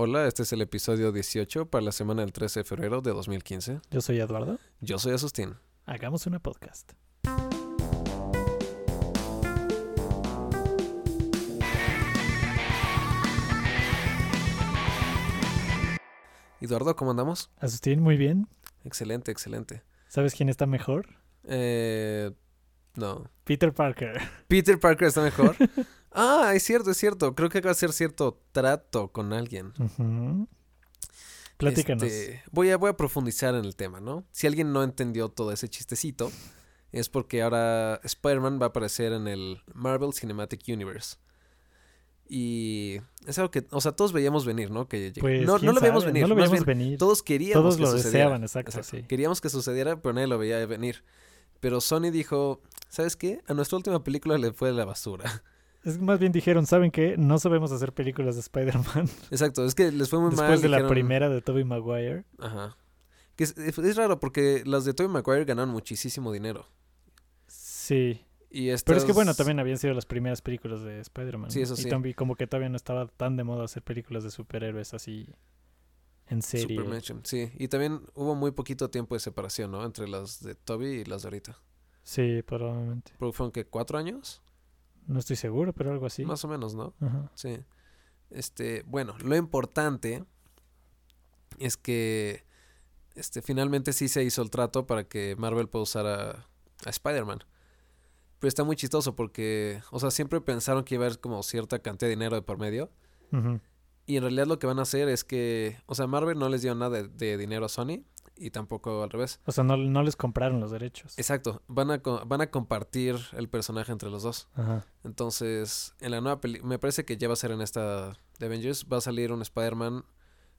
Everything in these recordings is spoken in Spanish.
Hola, este es el episodio 18 para la semana del 13 de febrero de 2015. Yo soy Eduardo. Yo soy Asustín. Hagamos una podcast. Eduardo, ¿cómo andamos? Asustín, muy bien. Excelente, excelente. ¿Sabes quién está mejor? Eh, no. Peter Parker. Peter Parker está mejor. ah, es cierto, es cierto. Creo que va a ser cierto trato con alguien. Platícanos. Este, voy, a, voy a profundizar en el tema, ¿no? Si alguien no entendió todo ese chistecito, es porque ahora Spider-Man va a aparecer en el Marvel Cinematic Universe. Y es algo que, o sea, todos veíamos venir, ¿no? Que Pues, no, no lo veíamos venir. No lo veíamos venir. Todos queríamos Todos que lo sucediera. deseaban, exacto, Exacto. sí. Queríamos que sucediera, pero nadie lo veía venir. Pero Sony dijo, ¿sabes qué? A nuestra última película le fue de la basura. Es más bien dijeron, ¿saben qué? No sabemos hacer películas de Spider-Man. Exacto, es que les fue muy mal. Después de la primera de Tobey Maguire. Ajá. Que es, es raro porque las de Tobey Maguire ganaron muchísimo dinero. Sí. Y estas... Pero es que bueno, también habían sido las primeras películas de Spider-Man. Sí, eso sí. Y también como que todavía no estaba tan de moda hacer películas de superhéroes así en serie. Super sí. Y también hubo muy poquito tiempo de separación, ¿no? Entre las de Toby y las de ahorita. Sí, probablemente. Pero fueron que cuatro años, No estoy seguro, pero algo así. más o menos, ¿no? Ajá. Sí. Este, bueno, lo importante es que este, finalmente sí se hizo el trato para que Marvel pueda usar a, a Spider-Man. Pero está muy chistoso porque, o sea, siempre pensaron que iba a haber como cierta cantidad de dinero de por medio. Y en realidad lo que van a hacer es que, o sea, Marvel no les dio nada de, de dinero a Sony y tampoco al revés. O sea, no, no les compraron los derechos. Exacto, van a, van a compartir el personaje entre los dos. Ajá. Entonces, en la nueva película, me parece que ya va a ser en esta de Avengers, va a salir un Spider-Man.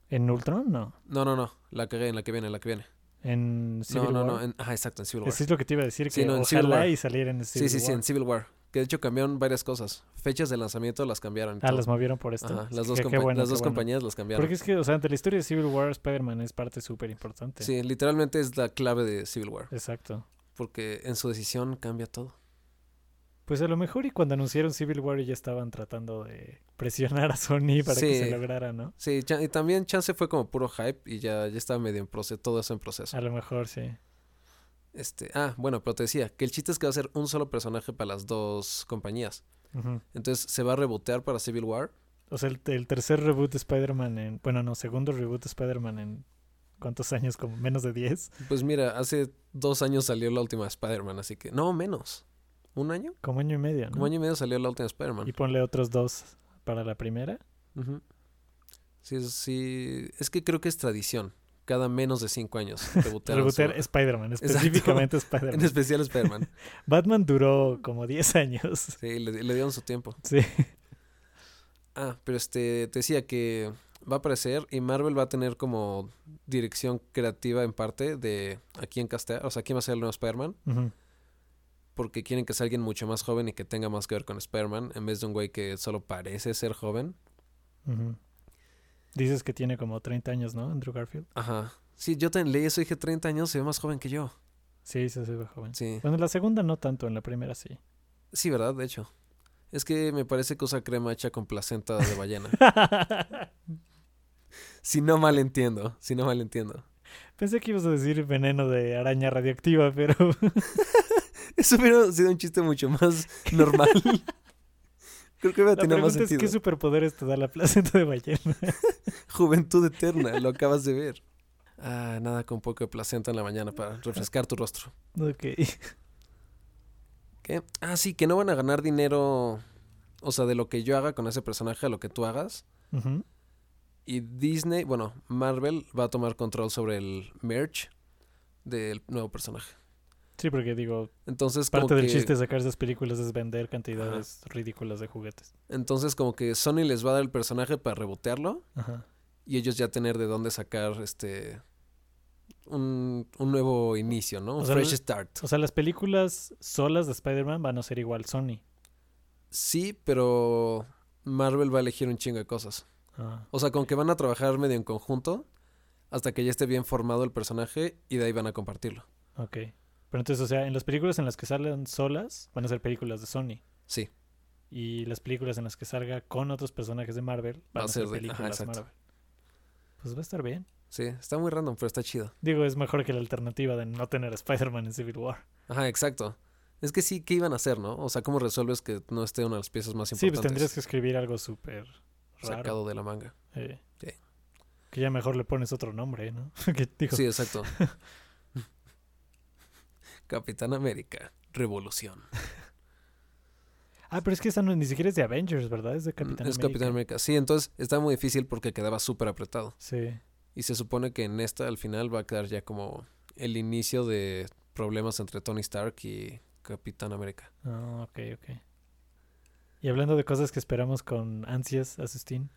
¿En Ultron? No. No, no, no, la que en la que viene, la que viene. En Civil no, no, War. no, en- ajá, exacto, en Civil War. Eso es lo que te iba a decir, que Sí, no, en Civil ojalá War. y saliera en Civil sí, sí, sí, War. en Civil War. Que de hecho cambiaron varias cosas. Fechas de lanzamiento las cambiaron. Ah, todo. las movieron por esto. Ajá, las dos, qué compa- bueno, las dos bueno. compañías las cambiaron. Porque es que, o sea, ante la historia de Civil War, Spider-Man es parte súper importante. Sí, literalmente es la clave de Civil War. Exacto. Porque en su decisión cambia todo. Pues a lo mejor y cuando anunciaron Civil War ya estaban tratando de presionar a Sony para que se lograra, ¿no? Sí, y también Chance fue como puro hype y ya, ya estaba medio en proceso, todo eso en proceso. A lo mejor sí. Este, ah, bueno, pero te decía que el chiste es que va a ser un solo personaje para las dos compañías. Entonces se va a rebotear para Civil War. O sea, el, el tercer reboot de Spider-Man en... Bueno, no, segundo reboot de Spider-Man en... ¿Cuántos años? Como menos de 10. Pues mira, hace dos años salió la última Spider-Man, así que... No, menos. ¿Un año? Como año y medio, ¿no? Como año y medio salió la última Spider-Man. Y ponle otros dos para la primera. Ujú. Sí, sí. Es que creo que es tradición. Cada menos de cinco años. rebotear Spider-Man, específicamente En Spider-Man. especial Spider-Man. Batman duró como 10 años. Sí, le, le dieron su tiempo. Sí. Ah, pero este, te decía que va a aparecer y Marvel va a tener como dirección creativa en parte de a quién castear, o sea, quién va a ser el nuevo Spider-Man, porque quieren que sea alguien mucho más joven y que tenga más que ver con Spider-Man, en vez de un güey que solo parece ser joven. Ujú. Dices que tiene como 30 años, ¿no? Andrew Garfield. Ajá. Sí, yo también leí eso y dije 30 años, se ve más joven que yo. Sí, se ve joven. Sí. Bueno, en la segunda no tanto, en la primera sí. Sí, ¿verdad? De hecho. Es que me parece que usa crema hecha con placenta de ballena. si no mal entiendo, si no mal entiendo. Pensé que ibas a decir veneno de araña radioactiva, pero Eso hubiera sido un chiste mucho más normal. Creo que la tenido más pregunta es sentido. qué superpoderes te da la placenta de ballena. Juventud eterna, lo acabas de ver. Ah, nada con un poco de placenta en la mañana para refrescar tu rostro. ok. ¿Qué? Ah, sí, que no van a ganar dinero, o sea, de lo que yo haga con ese personaje a lo que tú hagas. Y Disney, bueno, Marvel va a tomar control sobre el merch del nuevo personaje. Sí, porque digo, Entonces, como parte del que, chiste de sacar esas películas es vender cantidades ridículas de juguetes. entonces como que Sony les va a dar el personaje para rebotearlo Ajá. y ellos ya tener de dónde sacar este un, un nuevo inicio, ¿no? Un O sea, fresh start. O sea, las películas solas de Spider-Man van a ser igual Sony. Sí, pero Marvel va a elegir un chingo de cosas. Ah, O sea, con que van a trabajar medio en conjunto hasta que ya esté bien formado el personaje y de ahí van a compartirlo. ok. Pero entonces, o sea, en las películas en las que salen solas van a ser películas de Sony. Sí. Y las películas en las que salga con otros personajes de Marvel van Va a, ser ajá, películas exacto. Marvel. Pues va a estar bien. Sí, está muy random, pero está chido. Digo, es mejor que la alternativa de no tener a Spider-Man en Civil War. Ajá, exacto. Es que sí, ¿qué iban a hacer, no? O sea, ¿cómo resuelves que no esté una de las piezas más Sí, importantes? pues tendrías que escribir algo súper. Sacado de la manga. Sí. Que ya mejor le pones otro nombre, ¿no? que digo, Sí, exacto. Capitán América, Revolución. Ah, pero es que esa no, ni siquiera es de Avengers, ¿verdad? Es de Capitán es América. Capitán América. Sí, entonces está muy difícil porque quedaba súper apretado. Sí. Y se supone que en esta, al final, va a quedar ya como el inicio de problemas entre Tony Stark y Capitán América. Ah, ok, ok. Y hablando de cosas que esperamos con ansias, Asustín.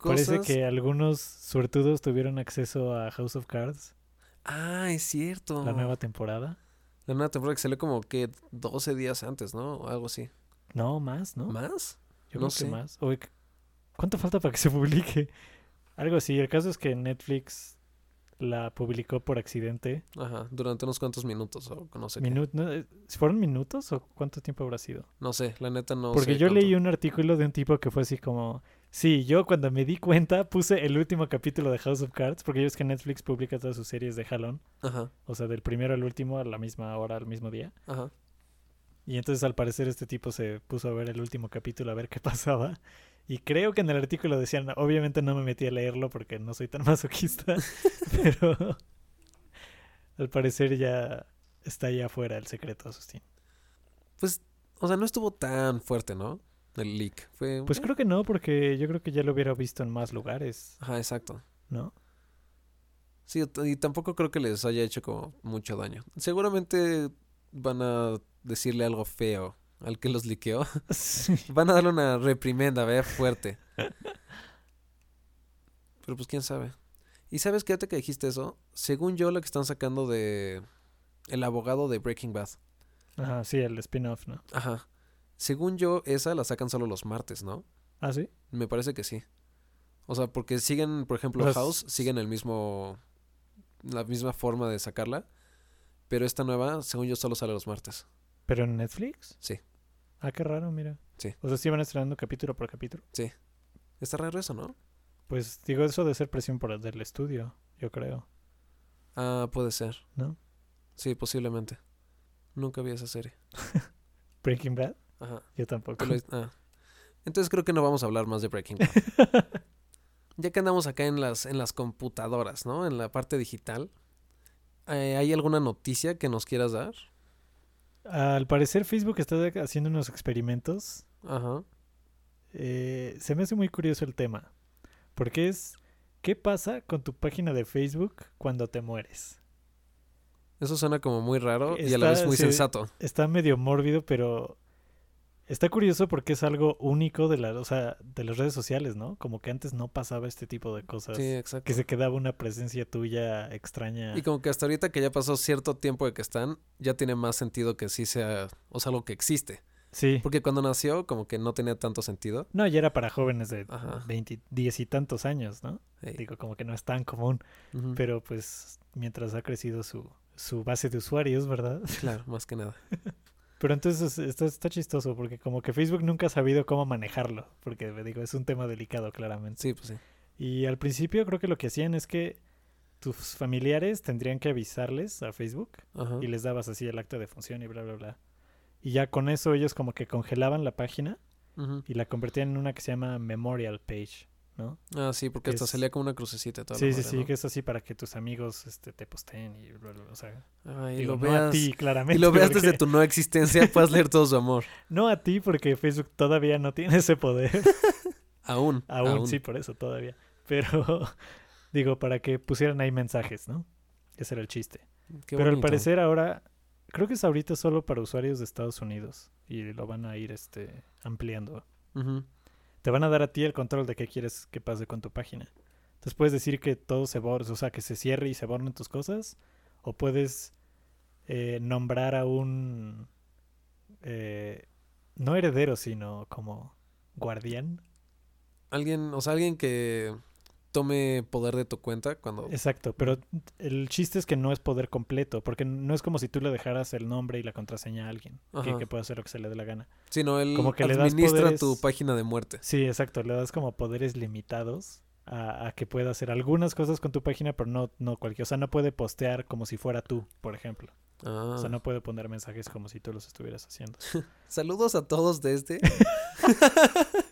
Parece Cosas- que algunos suertudos tuvieron acceso a House of Cards, Ah, es cierto. la nueva temporada. La nueva temporada que salió como que 12 días antes, ¿no? O algo así. No, más, ¿no? ¿Más? Yo No creo sé. que más. Oye, ¿cuánto falta para que se publique? Algo así. El caso es que Netflix la publicó por accidente. Ajá, durante unos cuantos minutos o no sé qué. Minu- no, eh, ¿Fueron minutos o cuánto tiempo habrá sido? No sé, la neta no Porque sé yo cuánto. leí un artículo de un tipo que fue así como, sí, yo cuando me di cuenta puse el último capítulo de House of Cards, porque yo es que Netflix publica todas sus series de jalón, Ajá, o sea, del primero al último a la misma hora, al mismo día. ajá. Y entonces al parecer este tipo se puso a ver el último capítulo a ver qué pasaba. Y creo que en el artículo decían, obviamente no me metí a leerlo porque no soy tan masoquista, pero al parecer ya está ahí afuera el secreto, Asustín. Pues, o sea, no estuvo tan fuerte, ¿no? El leak. Fue... Pues creo que no, porque yo creo que ya lo hubiera visto en más lugares, Ajá, exacto. ¿no? Sí, y tampoco creo que les haya hecho como mucho daño. Seguramente van a decirle algo feo al que los liqueó. Sí. Van a darle una reprimenda, ¿ve? Fuerte. Pero pues quién sabe. Y sabes que ahorita que dijiste eso, según yo la que están sacando de el abogado de Breaking Bad. Ajá, sí, el spin-off, ¿no? Ajá. Según yo, esa la sacan solo los martes, ¿no? Ah, sí. Me parece que sí. O sea, porque siguen, por ejemplo, Las- House, siguen el mismo. la misma forma de sacarla. Pero esta nueva, según yo, solo sale los martes. ¿Pero en Netflix? Sí. Ah, qué raro, mira. Sí. O sea, sí van estrenando capítulo por capítulo. Está raro eso, ¿no? Pues digo, eso de ser presión por el del estudio, yo creo, Ah, puede ser. ¿no? Sí, posiblemente. Nunca vi esa serie. Breaking Bad, Ajá. yo tampoco. Ah. Entonces creo que no vamos a hablar más de Breaking Bad. ya que andamos acá en las, en las computadoras, ¿no? En la parte digital. eh, ¿Hay alguna noticia que nos quieras dar? Al parecer Facebook está haciendo unos experimentos. Ajá. Eh, se me hace muy curioso el tema. Porque es, ¿qué pasa con tu página de Facebook cuando te mueres? Eso suena como muy raro y a la vez muy sensato. Está medio mórbido, pero está curioso porque es algo único de, la, o sea, de las redes sociales, ¿no? Como que antes no pasaba este tipo de cosas. Sí, exacto. Que se quedaba una presencia tuya extraña. Y como que hasta ahorita que ya pasó cierto tiempo de que están, ya tiene más sentido que sí sea, o sea, algo que existe. Sí. Porque cuando nació, como que no tenía tanto sentido. No, ya era para jóvenes de Ajá. 20, 10 y tantos años, ¿no? Digo, como que no es tan común. Pero pues mientras ha crecido su, su base de usuarios, ¿verdad? Claro, más que nada. Pero entonces está, está chistoso porque como que Facebook nunca ha sabido cómo manejarlo. Porque digo, es un tema delicado claramente. Sí, pues sí. Y al principio creo que lo que hacían es que tus familiares tendrían que avisarles a Facebook Ajá. y les dabas así el acta de función y bla, bla, bla. Y ya con eso ellos como que congelaban la página y la convertían en una que se llama Memorial Page, ¿no? Ah, sí, porque hasta Es- salía como una crucecita y toda la Sí, sí, madre, sí, ¿no? que es así para que tus amigos este, te posteen y bla, bla, bla, o sea, Ay, digo, lo no veas, a ti y claramente. lo veas porque- desde tu no existencia, puedes leer todo su amor. No a ti porque Facebook todavía no tiene ese poder. Aún. Aún, sí, por eso todavía. Pero digo, para que pusieran ahí mensajes, ¿no? Ese era el chiste. Qué Pero al parecer ahora, creo que es ahorita solo para usuarios de Estados Unidos y lo van a ir este, ampliando. Ujú. Te van a dar a ti el control de qué quieres que pase con tu página. Entonces puedes decir que todo se borre, o sea, que se cierre y se borren tus cosas, o puedes eh, nombrar a un, eh, no heredero, sino como guardián. Alguien, o sea, alguien que tome poder de tu cuenta cuando... Exacto, pero el chiste es que no es poder completo, porque no es como si tú le dejaras el nombre y la contraseña a alguien, que, que puede hacer lo que se le dé la gana. Sino él como que le das administra poderes- tu página de muerte. Sí, exacto, le das como poderes limitados a, a que pueda hacer algunas cosas con tu página, pero no, no cualquier. O sea, no puede postear como si fuera tú, por ejemplo. Ah. O sea, no puede poner mensajes como si tú los estuvieras haciendo. Saludos a todos desde.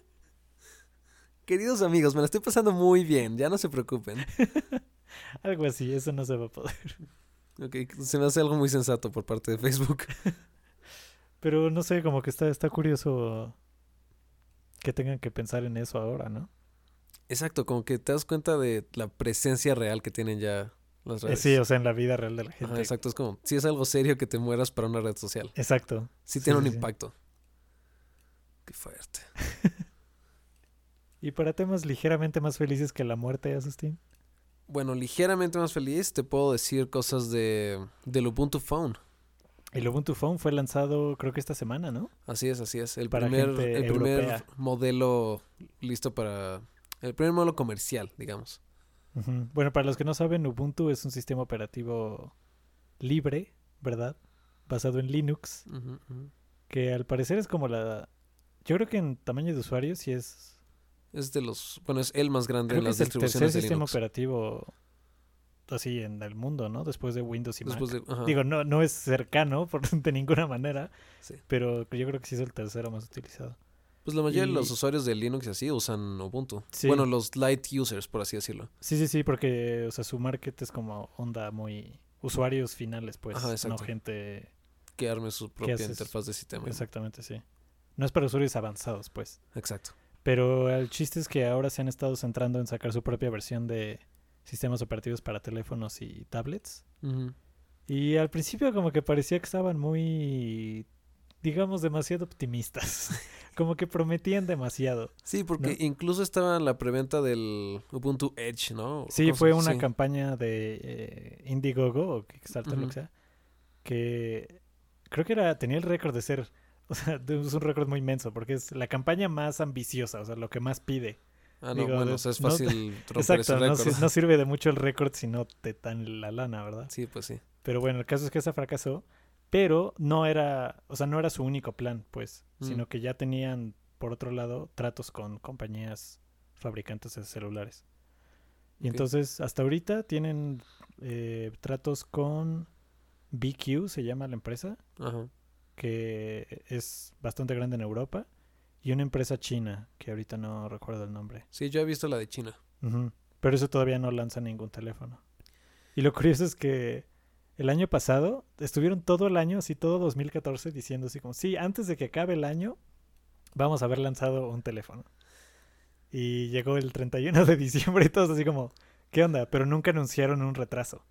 Queridos amigos, me la estoy pasando muy bien, ya no se preocupen. Algo así, eso no se va a poder. Ok, se me hace algo muy sensato por parte de Facebook. Pero no sé, como que está, está curioso que tengan que pensar en eso ahora, ¿no? Exacto, como que te das cuenta de la presencia real que tienen ya las Eh, redes. sí, o sea, en la vida real de la gente. Ajá, exacto, es como, si es algo serio que te mueras para una red social. Exacto. Sí Sí, tiene un sí, sí. impacto. Qué fuerte. Y para temas ligeramente más felices que la muerte, Asustín. Bueno, ligeramente más feliz, te puedo decir cosas de del Ubuntu Phone. El Ubuntu Phone fue lanzado creo que esta semana, ¿no? Así es, así es. El Para primer, el primer modelo listo para... El primer modelo comercial, digamos. Bueno, para los que no saben, Ubuntu es un sistema operativo libre, ¿verdad? Basado en Linux, que al parecer es como la... Yo creo que en tamaño de usuario sí es... Es de los... Bueno, es el más grande Creo en que las es el tercer distribuciones de sistema operativo así en el mundo, ¿no? Después de Windows y Después Mac. de... Digo, no, no es cercano por, de ninguna manera, sí. pero yo creo que sí es el tercero más utilizado. Pues la mayoría de los usuarios de Linux y así usan Ubuntu. Sí. Bueno, los light users, por así decirlo. Sí, sí, sí, porque, o sea, su market es como onda muy usuarios finales, pues, Ajá, no gente... Que arme su propia interfaz de sistema. Exactamente, sí. No es para usuarios avanzados, pues. Exacto. Pero el chiste es que ahora se han estado centrando en sacar su propia versión de sistemas operativos para teléfonos y tablets. Y al principio como que parecía que estaban muy, digamos, demasiado optimistas. como que prometían demasiado. Sí, porque ¿No? incluso estaba en la preventa del Ubuntu Edge, ¿no? Sí, ¿Cómo se- fue una sí. campaña de eh, Indiegogo o Kickstarter, lo Ujú. que sea, que creo que era tenía el récord de ser, o sea, es un récord muy inmenso porque es la campaña más ambiciosa, o sea, lo que más pide. Ah, no, digo, bueno, de- o sea, es no- fácil romper Exacto, ese no, récord. no sirve de mucho el récord si no te dan la lana, ¿verdad? Sí, pues sí. Pero bueno, el caso es que esa fracasó, pero no era, o sea, no era su único plan, pues, Mm. sino que ya tenían, por otro lado, tratos con compañías fabricantes de celulares. Y entonces, hasta ahorita tienen eh, tratos con BQ, se llama la empresa, Ajá. Que es bastante grande en Europa, y una empresa china, que ahorita no recuerdo el nombre. Sí, yo he visto la de China. Pero eso todavía no lanza ningún teléfono. Y lo curioso es que el año pasado estuvieron todo el año, así todo 2014, diciendo así como, sí, antes de que acabe el año, vamos a haber lanzado un teléfono. Y llegó el 31 de diciembre y todos así como, ¿qué onda? Pero nunca anunciaron un retraso.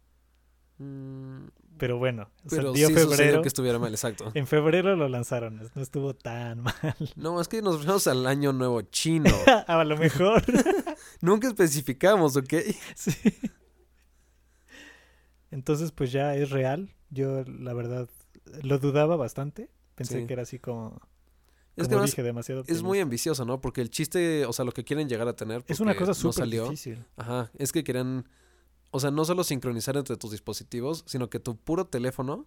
Mm, Pero bueno, o sea, pero sí febrero. que estuviera mal, exacto. En febrero lo lanzaron, no estuvo tan mal. No, es que nos referimos al año nuevo chino. a lo mejor. Nunca especificamos, ¿ok? Sí. Entonces, pues ya es real. Yo, la verdad, lo dudaba bastante. Pensé Sí. que era así como, Es como que además dije, demasiado es muy ambicioso, ¿no? Porque el chiste, o sea, lo que quieren llegar a tener. Es una cosa súper difícil. Ajá, es que querían, o sea, no solo sincronizar entre tus dispositivos, sino que tu puro teléfono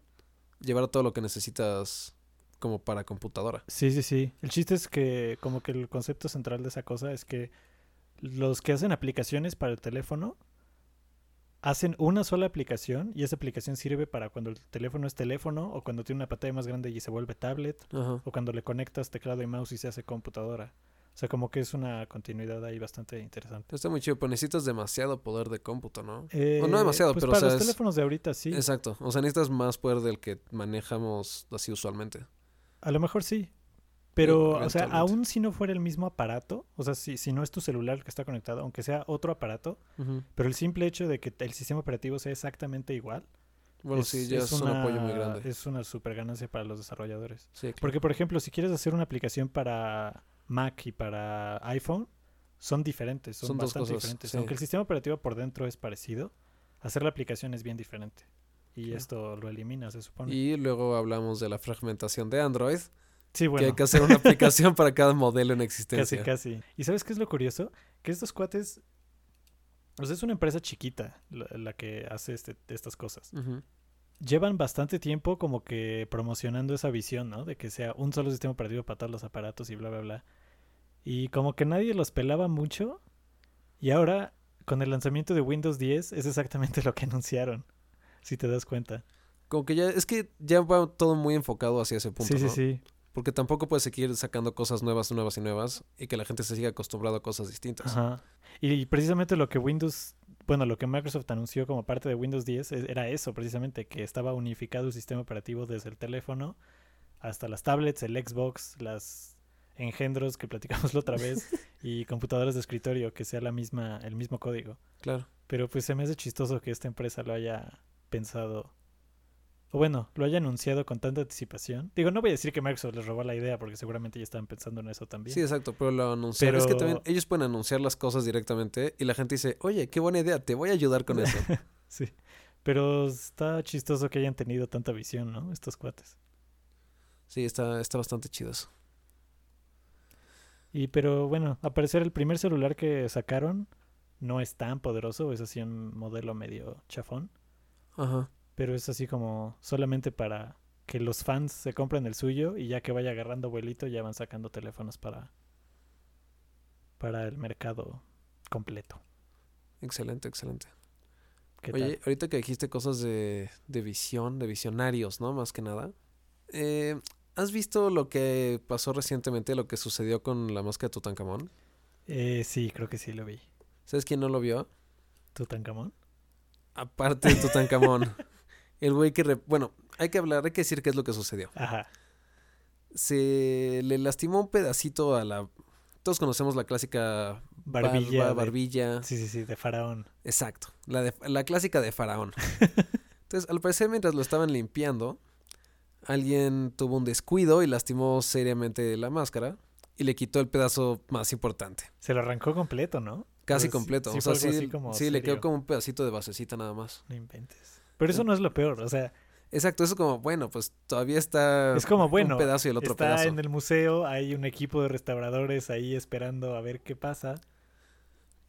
llevara todo lo que necesitas como para computadora. Sí, sí, sí. El chiste es que como que el concepto central de esa cosa es que los que hacen aplicaciones para el teléfono hacen una sola aplicación y esa aplicación sirve para cuando el teléfono es teléfono o cuando tiene una pantalla más grande y se vuelve tablet Ajá. o cuando le conectas teclado y mouse y se hace computadora. O sea, como que es una continuidad ahí bastante interesante. Está muy chido, pero necesitas demasiado poder de cómputo, ¿no? Eh, O no demasiado, pues pero, para o sea, los es- teléfonos de ahorita sí. Exacto, o sea, necesitas más poder del que manejamos así usualmente. A lo mejor sí. Pero, o sea, aún si no fuera el mismo aparato, o sea, si, si no es tu celular el que está conectado, aunque sea otro aparato, pero el simple hecho de que el sistema operativo sea exactamente igual, Bueno, es, sí, ya es, un una- apoyo muy grande. Es una super ganancia para los desarrolladores. Sí, claro. Porque, por ejemplo, si quieres hacer una aplicación para Mac y para iPhone, son diferentes, son, bastante cosas, diferentes. sí. Aunque el sistema operativo por dentro es parecido, hacer la aplicación es bien diferente. Y Claro. esto lo elimina, se supone. Y luego hablamos de la fragmentación de Android, sí, que bueno. hay que hacer una aplicación para cada modelo en Casi, existencia. casi. ¿Y sabes qué es lo curioso? Que estos cuates. O sea, es una empresa chiquita la, la que hace este, estas cosas. Llevan bastante tiempo como que promocionando esa visión, ¿no? De que sea un solo sistema operativo para todos los aparatos y bla, bla, bla. Y como que nadie los pelaba mucho. Y ahora, con el lanzamiento de Windows 10, es exactamente lo que anunciaron, si te das cuenta. Como que ya, es que ya va todo muy enfocado hacia ese punto, sí, sí, ¿no? sí. Porque tampoco puedes seguir sacando cosas nuevas, nuevas y nuevas y que la gente se siga acostumbrado a cosas distintas. Ajá. Y precisamente lo que Windows, bueno, lo que Microsoft anunció como parte de Windows 10 e- era eso, precisamente, que estaba unificado el sistema operativo desde el teléfono hasta las tablets, el Xbox, las engendros que platicamos la otra vez y computadoras de escritorio, que sea la misma, el mismo código. Claro. Pero pues se me hace chistoso que esta empresa lo haya pensado. O bueno, lo haya anunciado con tanta anticipación. Digo, no voy a decir que Microsoft les robó la idea porque seguramente ya estaban pensando en eso también. Sí, exacto, pero lo anunciaron. Es que Pero- también ellos pueden anunciar las cosas directamente y la gente dice, oye, qué buena idea, te voy a ayudar con eso. Sí. Pero está chistoso que hayan tenido tanta visión, ¿no? Estos cuates. sí, está, está bastante chido eso. Y pero bueno, a parecer el primer celular que sacaron no es tan poderoso, es así un modelo medio chafón, Ajá. pero es así como solamente para que los fans se compren el suyo y ya que vaya agarrando vuelito ya van sacando teléfonos para para el mercado completo. Excelente, excelente. ¿Qué Oye, tal? ahorita que dijiste cosas de, de visión, de visionarios, ¿no? Más que nada. Eh, ¿Has visto lo que pasó recientemente, lo que sucedió con la máscara de Tutankamón? Eh, sí, creo que sí lo vi. ¿Sabes quién no lo vio? Tutankamón. Aparte de Tutankamón. el güey que... re- Bueno, hay que hablar, hay que decir qué es lo que sucedió. Ajá. Se le lastimó un pedacito a la... Todos conocemos la clásica Barbilla. barba, de- barbilla. Sí, sí, sí, de faraón. Exacto, la, de- la clásica de faraón. Entonces, al parecer, mientras lo estaban limpiando, alguien tuvo un descuido y lastimó seriamente la máscara y le quitó el pedazo más importante. Se lo arrancó completo, ¿no? Casi Pues, completo. sí o sea, sí, así como sí, le quedó como un pedacito de basecita nada más. No inventes. Pero eso no es lo peor, o sea, Exacto, eso es como, bueno, pues todavía está es como, bueno, un pedazo y el otro está pedazo. en el museo, hay un equipo de restauradores ahí esperando a ver qué pasa.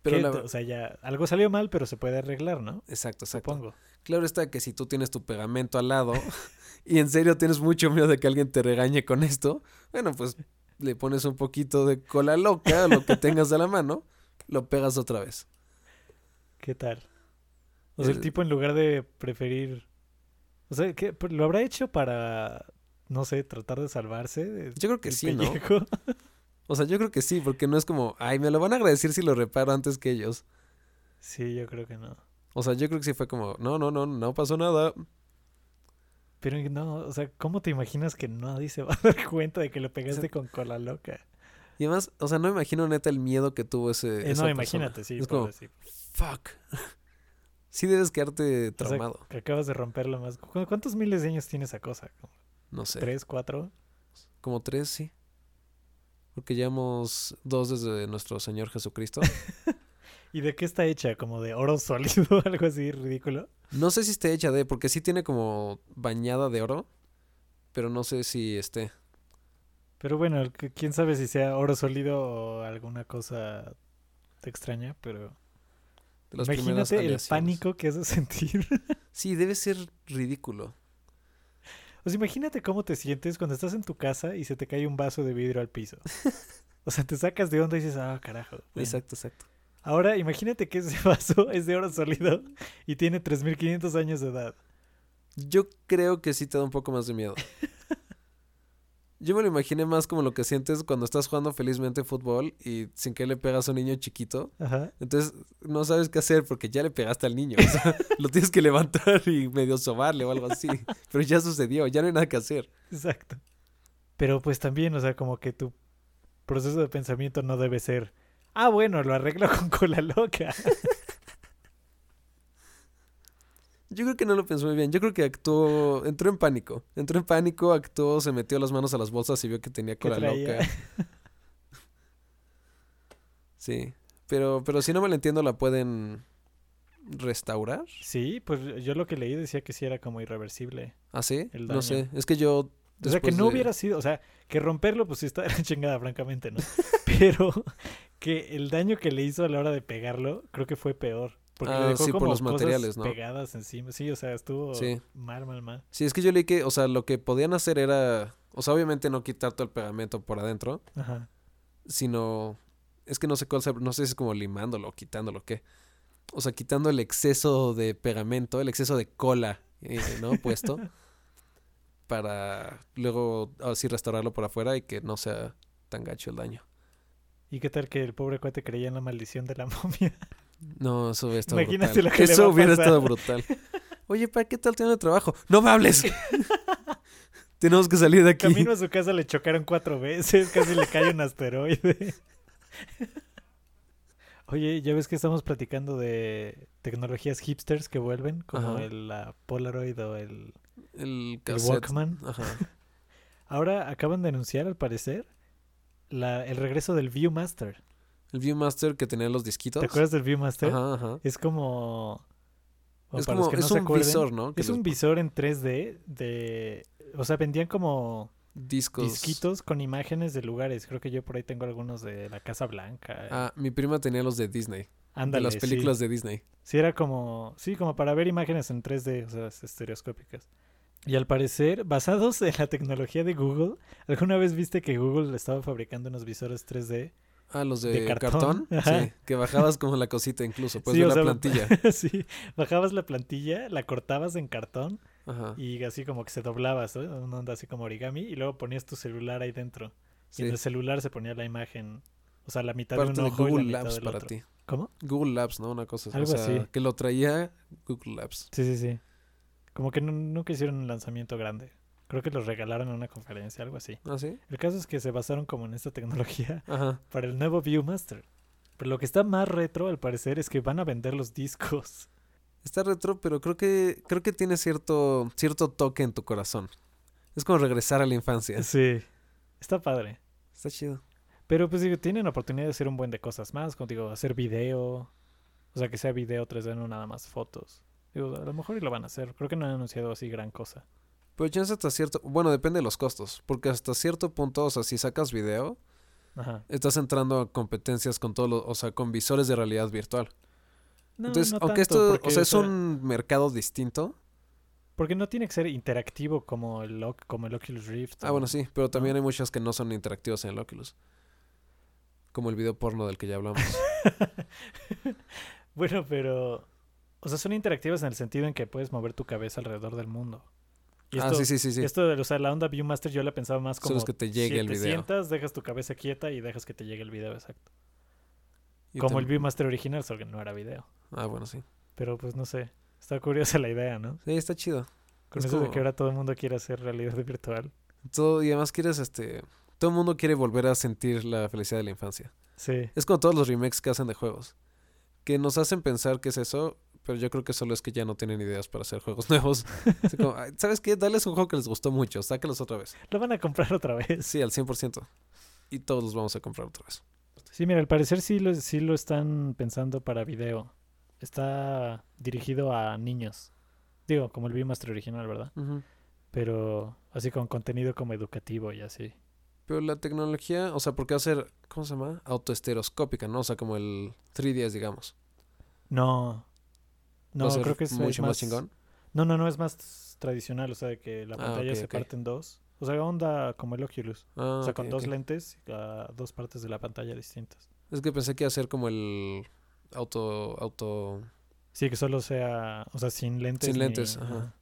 Pero la- O sea, ya algo salió mal, pero se puede arreglar, ¿no? Exacto, exacto. Supongo. Claro está que si tú tienes tu pegamento al lado y en serio tienes mucho miedo de que alguien te regañe con esto, bueno, pues le pones un poquito de cola loca, lo que tengas a la mano, lo pegas otra vez. ¿Qué tal? O sea, el El- tipo en lugar de preferir... O sea, ¿qué? ¿lo habrá hecho para, no sé, tratar de salvarse? de- Yo creo que sí, ¿no? O sea, yo creo que sí, porque no es como, ay, me lo van a agradecer si lo reparo antes que ellos. Sí, yo creo que no. O sea, yo creo que sí fue como, no, no, no, no pasó nada. Pero no, o sea, ¿cómo te imaginas que nadie se va a dar cuenta de que lo pegaste con cola loca? Y además, o sea, no me imagino neta el miedo que tuvo ese. Eh, esa no, persona. imagínate, sí. Es como, decir. fuck. sí debes quedarte O sea, traumado. que acabas de romperlo más. ¿Cu- ¿Cuántos miles de años tiene esa cosa? ¿Como No sé. ¿Tres, cuatro? Como tres, sí. Porque llevamos dos desde nuestro Señor Jesucristo. ¿Y de qué está hecha? ¿Como de oro sólido? Algo así ridículo. No sé si esté hecha de, porque sí tiene como bañada de oro, pero no sé si esté. Pero bueno, quién sabe si sea oro sólido o alguna cosa extraña, pero De las primeras imagínate el pánico que hace sentir. Sí, debe ser ridículo. o sea, imagínate cómo te sientes cuando estás en tu casa y se te cae un vaso de vidrio al piso. O sea, te sacas de onda y dices, ah, carajo. Bueno, Exacto, exacto. Ahora imagínate que ese vaso es de oro sólido y tiene 3500 años de edad. Yo creo que sí te da un poco más de miedo. Yo me lo imaginé más como lo que sientes cuando estás jugando felizmente fútbol y sin que le pegas a un niño chiquito. Ajá. Entonces no sabes qué hacer porque ya le pegaste al niño. O sea, lo tienes que levantar y medio sobarle o algo así. Pero ya sucedió, ya no hay nada que hacer. Exacto. Pero pues también, o sea, como que tu proceso de pensamiento no debe ser, ah, bueno, lo arreglo con cola loca. Yo creo que no lo pensó muy bien. Yo creo que actuó, entró en pánico. Entró en pánico, actuó, se metió las manos a las bolsas y vio que tenía ¿Qué cola loca. Sí. Pero, pero si no me lo entiendo, ¿la pueden restaurar? Sí, pues yo lo que leí decía que sí era como irreversible. ¿Ah, sí? El No daño. sé. Es que yo. o sea, que no de- hubiera sido, o sea, que romperlo pues sí está de la chingada, francamente, ¿no? Pero que el daño que le hizo a la hora de pegarlo, creo que fue peor. Porque Ah, le dejó sí, por como los cosas materiales, ¿no? pegadas encima. Sí, o sea, estuvo Sí. mal, mal, mal. Sí, es que yo leí que, o sea, lo que podían hacer era. O sea, obviamente no quitar todo el pegamento por adentro, Ajá. sino Es que no sé cuál, no sé si es como limándolo o quitándolo o qué. O sea, quitando el exceso de pegamento, el exceso de cola, eh, ¿no? Puesto. para luego así restaurarlo por afuera y que no sea tan gacho el daño. ¿Y qué tal que el pobre cuate creía en la maldición de la momia? No, eso hubiera estado Imagínate brutal. lo que le eso a hubiera pasar. estado brutal. Oye, ¿para qué tal tiene trabajo? ¡No me hables! Tenemos que salir de aquí. Camino a su casa le chocaron cuatro veces, casi le cae un asteroide. Oye, ya ves que estamos platicando de tecnologías hipsters que vuelven, como Ajá. el la Polaroid o el, El, el cassette. Walkman. Ajá. Ahora acaban de anunciar, al parecer, la, el regreso del Viewmaster. El Viewmaster que tenía los disquitos. ¿Te acuerdas del Viewmaster? Ajá, ajá. Es como... bueno, Es para como, los que no es se un acuerden, visor, ¿no? Que Es un visor en 3D de... O sea, vendían como discos. disquitos con imágenes de lugares. Creo que yo por ahí tengo algunos de la Casa Blanca. Ah, mi prima tenía los de Disney. Ándale, de las sí. películas de Disney. Sí, era como, sí, como para ver imágenes en 3D, o sea, estereoscópicas. Y al parecer, basados en la tecnología de Google, ¿alguna vez viste que Google estaba fabricando unos visores 3D? Ah, los de, De cartón. Sí, que bajabas como la cosita incluso. Puedes Sí, la sea, plantilla. sí, bajabas la plantilla, la cortabas en cartón Ajá. y así como que se doblaba, ¿sabes? Una onda así como origami y luego ponías tu celular ahí dentro. Y Sí. en el celular se ponía la imagen, o sea, la mitad Parte de un de ojo y la Google mitad Labs del para otro. ti. ¿Cómo? Google Labs, ¿no? Una cosa así. Algo o sea, así. que lo traía Google Labs. Sí, sí, sí. Como que nu- nunca hicieron un lanzamiento grande. Creo que los regalaron en una conferencia, algo así. ¿Ah, sí? El caso es que se basaron como en esta tecnología Ajá. para el nuevo Viewmaster. Pero lo que está más retro, al parecer, es que van a vender los discos. Está retro, pero creo que creo que tiene cierto cierto toque en tu corazón. Es como regresar a la infancia. Sí. Está padre. Está chido. Pero pues digo, tienen oportunidad de hacer un buen de cosas más. Como digo, hacer video. O sea, que sea video 3D, no nada más fotos. Digo, a lo mejor y lo van a hacer. Creo que no han anunciado así gran cosa. Pero chance hasta cierto, bueno, depende de los costos, porque hasta cierto punto, o sea, si sacas video, Ajá. estás entrando a competencias con todos los, o sea, con visores de realidad virtual. No, Entonces, no aunque tanto, esto, porque, o sea, es sea, un mercado distinto. Porque no tiene que ser interactivo como el, como el Oculus Rift. Ah, bueno, sí, pero también hay muchas que no son interactivas en el Oculus. Como el video porno del que ya hablamos. Bueno, pero. O sea, son interactivas en el sentido en que puedes mover tu cabeza alrededor del mundo. Y ah, sí, sí, sí, sí. esto de, o sea, la onda Viewmaster yo la pensaba más Solo como. es que te llegue si el te video. sientas, dejas tu cabeza quieta y dejas que te llegue el video, exacto. Como te- el Viewmaster original, solo que no era video. Ah, bueno, sí. Pero pues no sé. Está curiosa la idea, ¿no? Sí, está chido. Con Es eso de que ahora todo el mundo quiere hacer realidad virtual. Todo, y además quieres, este... Todo el mundo quiere volver a sentir la felicidad de la infancia. Sí. Es como todos los remakes que hacen de juegos. Que nos hacen pensar que es eso, pero yo creo que solo es que ya no tienen ideas para hacer juegos nuevos. Así como, "Ay, ¿Sabes qué? Dales un juego que les gustó mucho, sácalos otra vez. Lo van a comprar otra vez. Sí, al 100%. Y todos los vamos a comprar otra vez. Sí, mira, al parecer sí lo, sí lo están pensando para video. Está dirigido a niños. Digo, como el Viewmaster original, ¿verdad? Pero así con contenido como educativo y así. Pero la tecnología, o sea, porque va a ser, ¿cómo se llama? Autoestereoscópica, ¿no? O sea, como el 3DS, digamos. No. Va No, a ser creo que es, es mucho más más chingón. No, no, no, es más tradicional, o sea, de que la Ah, pantalla se parte en dos. O sea, onda como el Oculus. Ah, o sea, con dos lentes a dos partes de la pantalla distintas. Es que pensé que iba a ser como el auto, auto, Sí, que solo sea, o sea, sin lentes. Sin ni- lentes, ajá.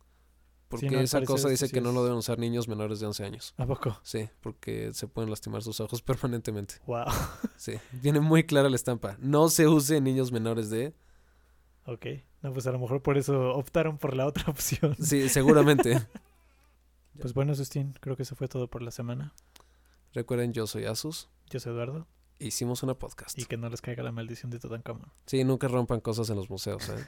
porque no, esa cosa dice que no lo deben usar niños menores de 11 años. ¿A poco? Sí, porque se pueden lastimar sus ojos permanentemente. Wow. Sí, viene muy clara la estampa. No se use en niños menores de... ok. No, pues a lo mejor por eso optaron por la otra opción. Sí, seguramente. Pues bueno, Sustín, creo que eso fue todo por la semana. Recuerden, yo soy Asus. Yo soy Eduardo. Hicimos una podcast. Y que no les caiga la maldición de Tutankamón. Sí, nunca rompan cosas en los museos, ¿eh?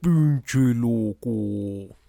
¡Pinche loco!